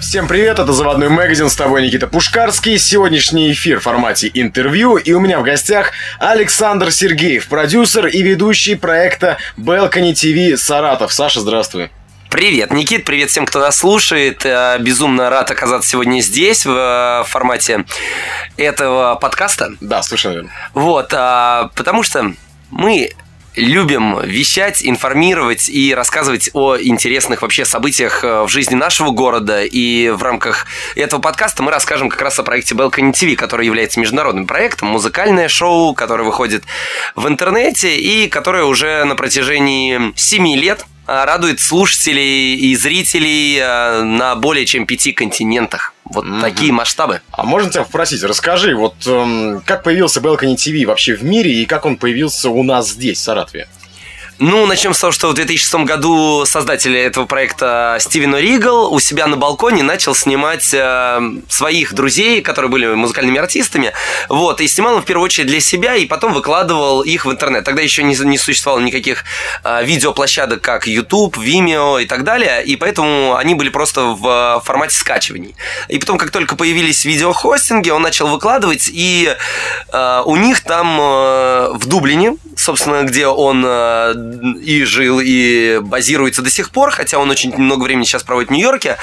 Всем привет, это «Заводной магазин», с тобой Никита Пушкарский. Сегодняшний эфир в формате интервью, и у меня в гостях Александр Сергеев, продюсер и ведущий проекта Balcony TV Саратов. Саша, здравствуй. Привет, Никит, привет всем, кто нас слушает. Э, безумно рад оказаться сегодня здесь в э, формате этого подкаста. Да, слушай, наверное. Вот, а, потому что мы любим вещать, информировать и рассказывать о интересных вообще событиях э, в жизни нашего города. И в рамках этого подкаста мы расскажем как раз о проекте Balcony TV, который является международным проектом, музыкальное шоу, которое выходит в интернете и которое уже на протяжении 7 лет радует слушателей и зрителей э, на более чем пяти континентах. Вот угу. такие масштабы. А можно тебя попросить, расскажи, вот эм, как появился Balcony TV вообще в мире и как он появился у нас здесь, в Саратове? Ну, начнем с того, что в 2006 году создатель этого проекта Стивен Ригл у себя на балконе начал снимать э, своих друзей, которые были музыкальными артистами. Вот, и снимал он в первую очередь для себя, и потом выкладывал их в интернет. Тогда еще не, не существовало никаких э, видеоплощадок, как YouTube, Vimeo и так далее, и поэтому они были просто в формате скачиваний. И потом, как только появились видеохостинги, он начал выкладывать, и э, у них там э, в Дублине, собственно, где он э, и жил, и базируется до сих пор, хотя он очень много времени сейчас проводит в Нью-Йорке.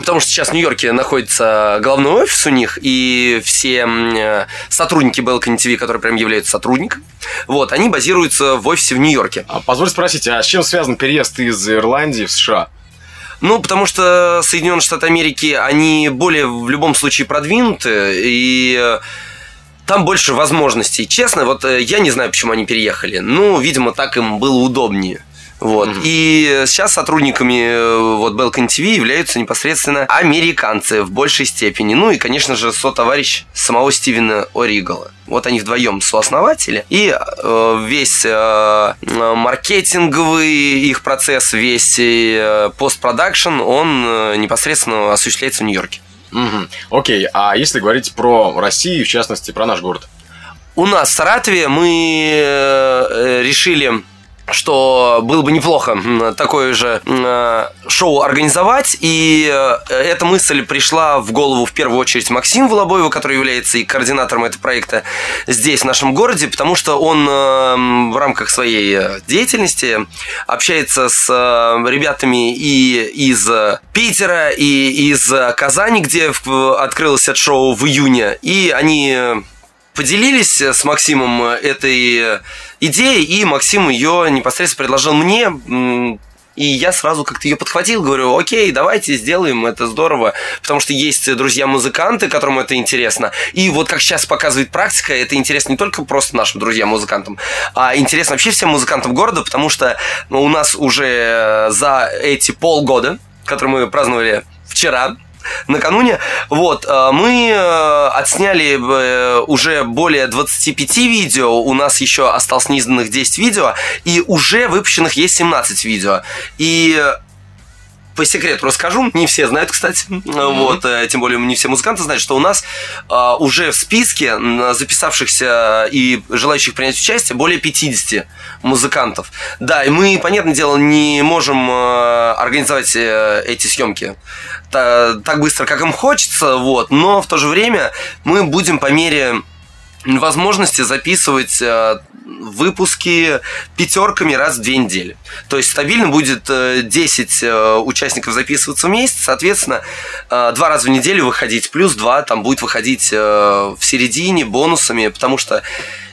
Потому что сейчас в Нью-Йорке находится головной офис у них, и все э, сотрудники Balcony TV, которые прям являются сотрудниками, вот, они базируются в офисе в Нью-Йорке. А позволь спросить, а с чем связан переезд из Ирландии в США? Ну, потому что Соединенные Штаты Америки, они более в любом случае продвинуты, и э, там больше возможностей. Честно, вот э, я не знаю, почему они переехали. Ну, видимо, так им было удобнее. Вот. Mm-hmm. И сейчас сотрудниками э, вот Balkan TV являются непосредственно американцы в большей степени. Ну и, конечно же, со-товарищ самого Стивена Оригала. Вот они вдвоем сооснователи. И э, весь э, маркетинговый их процесс, весь э, постпродакшн, он э, непосредственно осуществляется в Нью-Йорке. Угу. Окей, а если говорить про Россию, в частности, про наш город? У нас в Саратове мы э, решили что было бы неплохо такое же э, шоу организовать. И э, эта мысль пришла в голову в первую очередь Максиму Волобоеву, который является и координатором этого проекта здесь, в нашем городе, потому что он э, в рамках своей деятельности общается с ребятами и из Питера, и из Казани, где открылось это шоу в июне. И они поделились с Максимом этой идеей, и Максим ее непосредственно предложил мне. И я сразу как-то ее подхватил, говорю, окей, давайте сделаем, это здорово, потому что есть друзья-музыканты, которым это интересно. И вот как сейчас показывает практика, это интересно не только просто нашим друзьям-музыкантам, а интересно вообще всем музыкантам города, потому что ну, у нас уже за эти полгода, которые мы праздновали вчера, накануне. Вот, э, мы э, отсняли э, уже более 25 видео, у нас еще осталось неизданных 10 видео, и уже выпущенных есть 17 видео. И по секрету расскажу, не все знают, кстати, mm-hmm. вот, тем более не все музыканты знают, что у нас а, уже в списке записавшихся и желающих принять участие более 50 музыкантов. Да, и мы, понятное дело, не можем организовать эти съемки так быстро, как им хочется, вот, но в то же время мы будем по мере возможности записывать э, выпуски пятерками раз в две недели. То есть стабильно будет 10 э, э, участников записываться в месяц, соответственно, два раза в неделю выходить, плюс два там будет выходить в середине бонусами, потому что,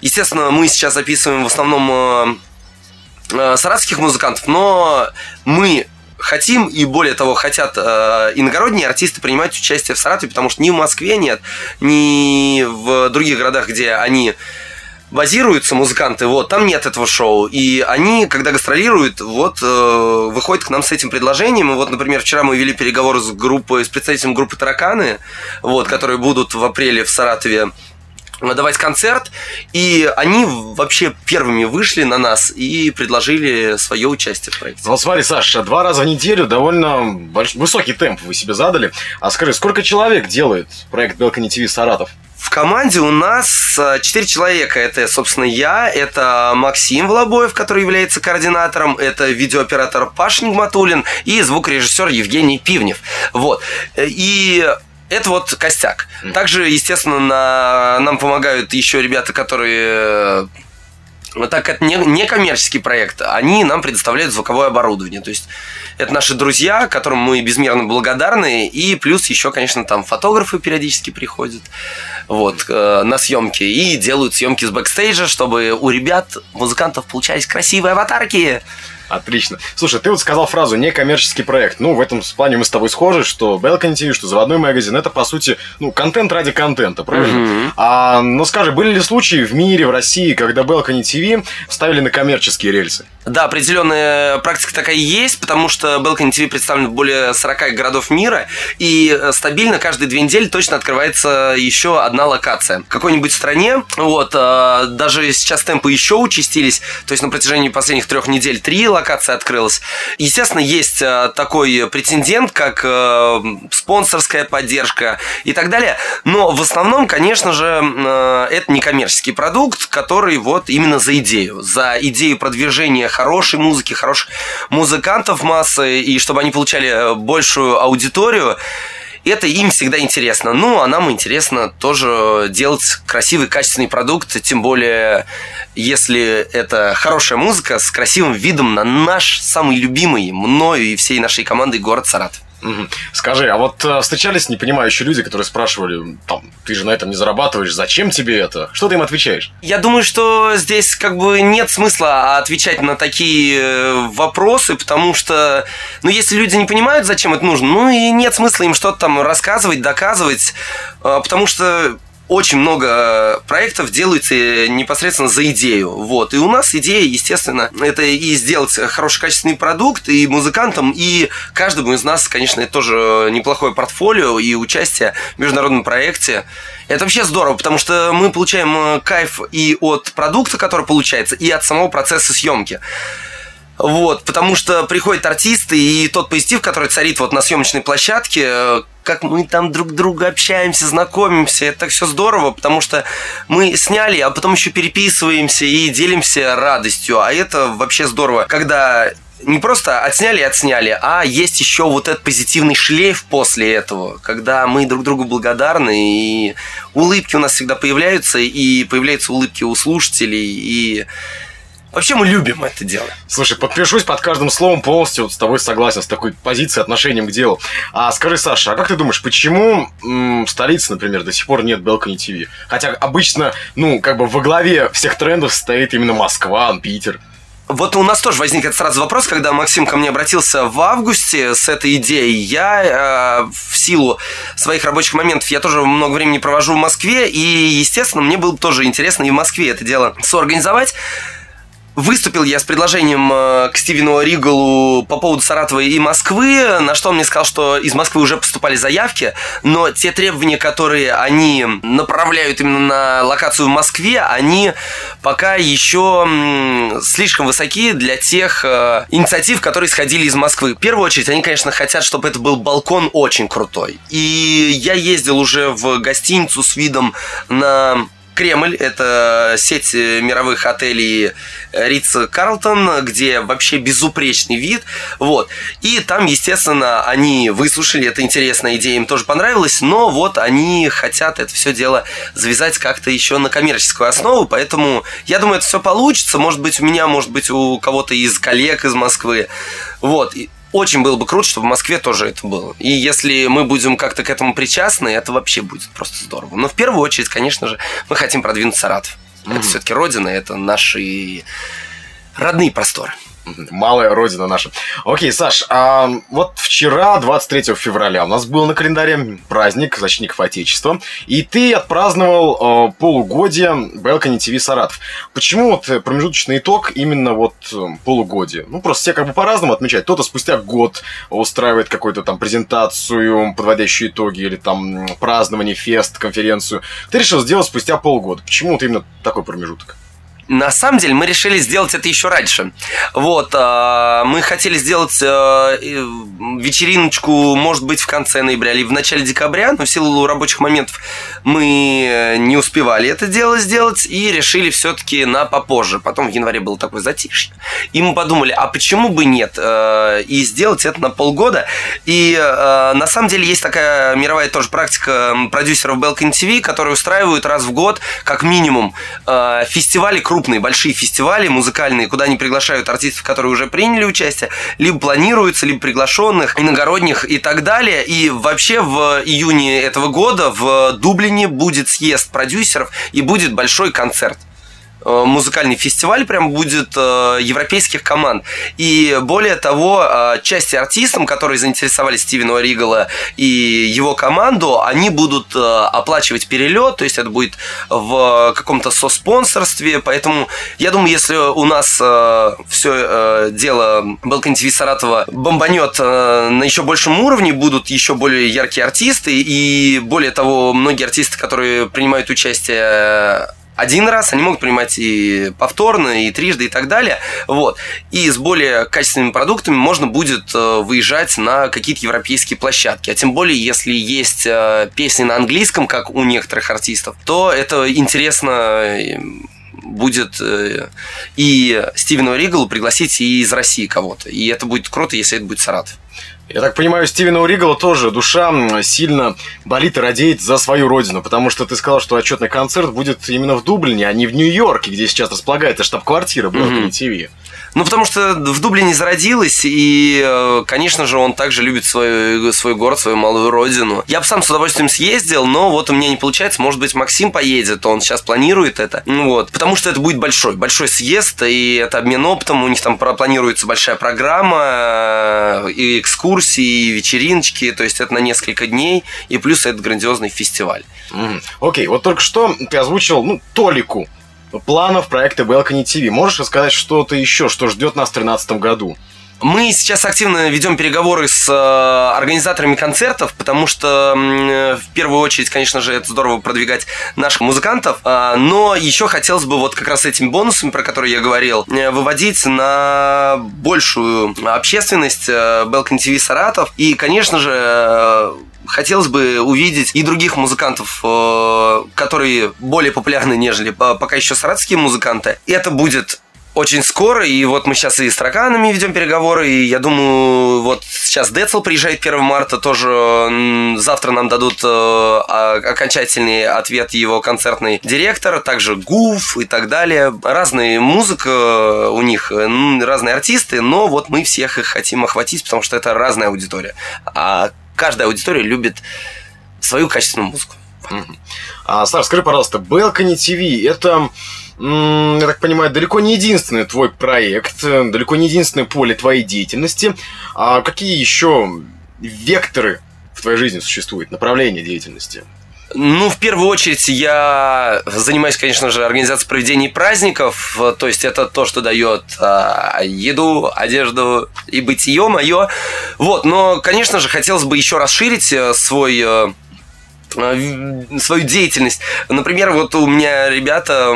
естественно, мы сейчас записываем в основном саратовских музыкантов, но мы хотим и более того хотят э, иногородние артисты принимать участие в Саратове, потому что ни в Москве нет, ни в других городах, где они базируются музыканты, вот, там нет этого шоу. И они, когда гастролируют, вот, э, выходят к нам с этим предложением. И вот, например, вчера мы вели переговоры с группой, с представителем группы Тараканы, вот, которые будут в апреле в Саратове давать концерт, и они вообще первыми вышли на нас и предложили свое участие в проекте. Ну, смотри, Саша, два раза в неделю довольно больш... высокий темп вы себе задали. А скажи, сколько человек делает проект Balcony TV Саратов? В команде у нас э, четыре человека. Это, собственно, я, это Максим Волобоев, который является координатором, это видеооператор Паша Нигматулин и звукорежиссер Евгений Пивнев. Вот. И это вот костяк. Также, естественно, на, нам помогают еще ребята, которые так как это не, не коммерческий проект, они нам предоставляют звуковое оборудование. То есть это наши друзья, которым мы безмерно благодарны. И плюс еще, конечно, там фотографы периодически приходят вот, э, на съемки и делают съемки с бэкстейджа, чтобы у ребят, музыкантов, получались красивые аватарки. Отлично. Слушай, ты вот сказал фразу «некоммерческий проект». Ну, в этом плане мы с тобой схожи, что Balcony TV, что заводной магазин, это, по сути, ну, контент ради контента, правильно? Mm-hmm. А, ну, скажи, были ли случаи в мире, в России, когда Balcony TV ставили на коммерческие рельсы? Да, определенная практика такая есть, потому что Balcony TV представлен в более 40 городов мира, и э, стабильно каждые две недели точно открывается еще одна локация. В какой-нибудь стране, вот, э, даже сейчас темпы еще участились, то есть на протяжении последних трех недель три локация открылась. Естественно, есть э, такой претендент, как э, спонсорская поддержка и так далее. Но в основном, конечно же, э, это не коммерческий продукт, который вот именно за идею. За идею продвижения хорошей музыки, хороших музыкантов массы, и чтобы они получали большую аудиторию это им всегда интересно. Ну, а нам интересно тоже делать красивый, качественный продукт, тем более, если это хорошая музыка с красивым видом на наш самый любимый мною и всей нашей командой город Саратов. Скажи, а вот э, встречались непонимающие люди, которые спрашивали, там, ты же на этом не зарабатываешь, зачем тебе это? Что ты им отвечаешь? Я думаю, что здесь как бы нет смысла отвечать на такие э, вопросы, потому что, ну, если люди не понимают, зачем это нужно, ну и нет смысла им что-то там рассказывать, доказывать, э, потому что очень много э, проектов делается непосредственно за идею. Вот. И у нас идея, естественно, это и сделать хороший качественный продукт и музыкантам, и каждому из нас, конечно, это тоже неплохое портфолио и участие в международном проекте. Это вообще здорово, потому что мы получаем э, кайф и от продукта, который получается, и от самого процесса съемки. Вот, потому что приходят артисты, и тот позитив, который царит вот на съемочной площадке, э, как мы там друг друга общаемся, знакомимся, это так все здорово, потому что мы сняли, а потом еще переписываемся и делимся радостью, а это вообще здорово, когда не просто отсняли и отсняли, а есть еще вот этот позитивный шлейф после этого, когда мы друг другу благодарны, и улыбки у нас всегда появляются, и появляются улыбки у слушателей, и Вообще мы любим это дело. Слушай, подпишусь под каждым словом полностью вот с тобой согласен, с такой позицией, отношением к делу. А скажи, Саша, а как ты думаешь, почему м, в столице, например, до сих пор нет Balcony TV? Хотя обычно, ну, как бы во главе всех трендов стоит именно Москва, Питер. Вот у нас тоже возник сразу вопрос, когда Максим ко мне обратился в августе с этой идеей. Я э, в силу своих рабочих моментов, я тоже много времени провожу в Москве, и, естественно, мне было тоже интересно и в Москве это дело соорганизовать. Выступил я с предложением э, к Стивену Ригалу по поводу Саратова и Москвы, на что он мне сказал, что из Москвы уже поступали заявки, но те требования, которые они направляют именно на локацию в Москве, они пока еще слишком высоки для тех э, инициатив, которые исходили из Москвы. В первую очередь, они, конечно, хотят, чтобы это был балкон очень крутой. И я ездил уже в гостиницу с видом на Кремль – это сеть э, мировых отелей Ритц Карлтон, где вообще безупречный вид. Вот. И там, естественно, они выслушали, это интересная идея, им тоже понравилось, но вот они хотят это все дело завязать как-то еще на коммерческую основу, поэтому я думаю, это все получится. Может быть, у меня, может быть, у кого-то из коллег из Москвы. Вот очень было бы круто, чтобы в Москве тоже это было. И если мы будем как-то к этому причастны, это вообще будет просто здорово. Но в первую очередь, конечно же, мы хотим продвинуть Саратов. Mm-hmm. Это все-таки родина, это наши родные просторы. Малая родина наша. Окей, Саш, а вот вчера, 23 февраля, у нас был на календаре праздник Защитников Отечества, и ты отпраздновал э, полугодие Balcony TV Саратов. Почему вот промежуточный итог именно вот э, полугодие? Ну, просто все как бы по-разному отмечают. Кто-то спустя год устраивает какую-то там презентацию, подводящие итоги, или там празднование, фест, конференцию. Ты решил сделать спустя полгода. Почему вот именно такой промежуток? На самом деле мы решили сделать это еще раньше. Вот, а, мы хотели сделать э, вечериночку, может быть, в конце ноября или в начале декабря, но в силу рабочих моментов мы не успевали это дело сделать и решили все-таки на попозже. Потом в январе был такой затишье. И мы подумали, а почему бы нет? Э, и сделать это на полгода. И э, на самом деле есть такая мировая тоже практика продюсеров Belkin TV, которые устраивают раз в год, как минимум, фестивали крупные, большие фестивали музыкальные, куда они приглашают артистов, которые уже приняли участие, либо планируются, либо приглашенных, иногородних и так далее. И вообще в июне этого года в Дублине будет съезд продюсеров и будет большой концерт. Э, музыкальный фестиваль прям будет э, европейских команд. И более того, э, части артистам, которые заинтересовали Стивена Ригала и его команду, они будут оплачивать перелет, то есть это будет в каком-то со-спонсорстве, поэтому я думаю, если у нас все дело Balkan TV Саратова бомбанет на еще большем уровне, будут еще более яркие артисты, и более того, многие артисты, которые принимают участие один раз, они могут принимать и повторно, и трижды, и так далее. Вот. И с более качественными продуктами можно будет э, выезжать на какие-то европейские площадки. А тем более, если есть э, песни на английском, как у некоторых артистов, то это интересно э, будет и Стивену Ригалу пригласить и из России кого-то. И это будет круто, если это будет Саратов. Я так понимаю, Стивена Уригала тоже душа сильно болит и радеет за свою родину, потому что ты сказал, что отчетный концерт будет именно в Дублине, а не в Нью-Йорке, где сейчас располагается штаб-квартира Белкини mm-hmm. ТВ. Ну, потому что в Дублине зародилась, и, э, конечно же, он также любит свой, свой город, свою малую родину. Я бы сам с удовольствием съездил, но вот у меня не получается. Может быть, Максим поедет, он сейчас планирует это. Ну вот. Потому что это будет большой, большой съезд, и это обмен опытом. У них там планируется большая программа, э, и экскурсии, и вечериночки. То есть это на несколько дней, и плюс это грандиозный фестиваль. Окей, okay, вот только что ты озвучил, ну, Толику планов проекта Balcony TV. Можешь рассказать что-то еще, что ждет нас в 2013 году? Мы сейчас активно ведем переговоры с э, организаторами концертов, потому что э, в первую очередь, конечно же, это здорово продвигать наших музыкантов, э, но еще хотелось бы вот как раз этими бонусами, про которые я говорил, э, выводить на большую общественность Belkin TV Саратов и, конечно же, хотелось бы увидеть и других музыкантов, которые более популярны, нежели пока еще саратские музыканты. Это будет очень скоро, и вот мы сейчас и с Траканами ведем переговоры, и я думаю, вот сейчас Децл приезжает 1 марта, тоже завтра нам дадут э, окончательный ответ его концертный директор, также Гуф и так далее. Разная музыка у них, разные артисты, но вот мы всех их хотим охватить, потому что это разная аудитория. А каждая аудитория любит свою качественную музыку. А, Саш, скажи, пожалуйста, Balcony TV это, я так понимаю, далеко не единственный твой проект, далеко не единственное поле твоей деятельности. А какие еще векторы в твоей жизни существуют, направления деятельности? Ну, в первую очередь, я занимаюсь, конечно же, организацией проведения праздников. То есть, это то, что дает а, еду, одежду и бытие мое. Вот, но, конечно же, хотелось бы еще расширить э, свой э, э, свою деятельность. Например, вот у меня ребята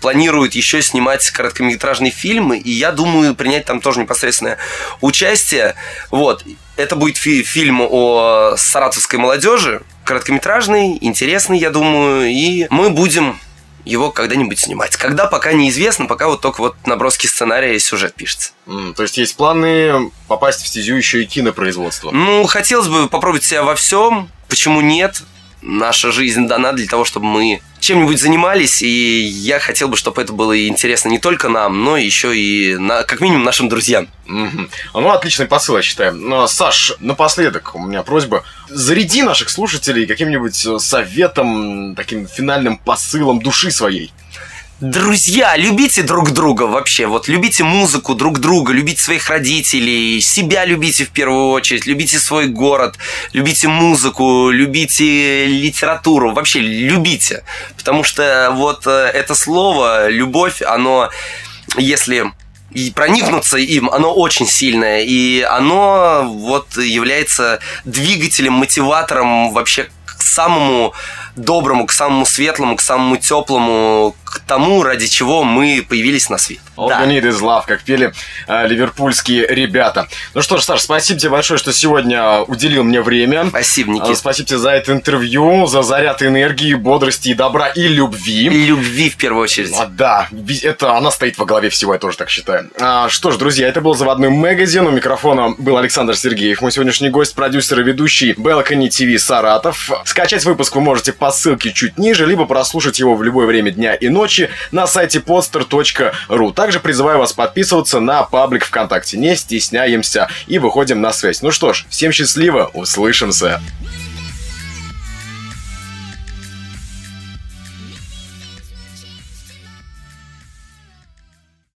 планируют еще снимать короткометражный фильм, и я думаю принять там тоже непосредственное участие. Вот. Это будет фи- фильм о саратовской молодежи, короткометражный, интересный, я думаю, и мы будем его когда-нибудь снимать. Когда, пока неизвестно, пока вот только вот наброски сценария и сюжет пишется. Mm, то есть есть планы попасть в стезю еще и кинопроизводства? Ну, хотелось бы попробовать себя во всем. Почему нет? наша жизнь дана для того, чтобы мы чем-нибудь занимались, и я хотел бы, чтобы это было интересно не только нам, но еще и на, как минимум нашим друзьям. Mm-hmm. Ну, отличный посыл, я считаю. Но, Саш, напоследок у меня просьба. Заряди наших слушателей каким-нибудь советом, таким финальным посылом души своей. Друзья, любите друг друга вообще. Вот любите музыку друг друга, любите своих родителей, себя любите в первую очередь, любите свой город, любите музыку, любите литературу, вообще любите. Потому что вот э, это слово, любовь, оно, если и проникнуться им, оно очень сильное, и оно вот является двигателем, мотиватором вообще самому доброму, к самому светлому, к самому теплому, к тому, ради чего мы появились на свет. All да. you need is love, как пели э, ливерпульские ребята. Ну что ж, Саш, спасибо тебе большое, что сегодня уделил мне время. Спасибо, Никита. Э, спасибо тебе за это интервью, за заряд энергии, бодрости и добра и любви. И любви в первую очередь. А, да, это она стоит во главе всего, я тоже так считаю. А, что ж, друзья, это был «Заводной магазин». У микрофона был Александр Сергеев, мой сегодняшний гость, продюсер и ведущий Balcony TV Саратов. Скачать выпуск вы можете по ссылке чуть ниже, либо прослушать его в любое время дня и ночи на сайте podster.ru. Также призываю вас подписываться на паблик ВКонтакте. Не стесняемся и выходим на связь. Ну что ж, всем счастливо, услышимся.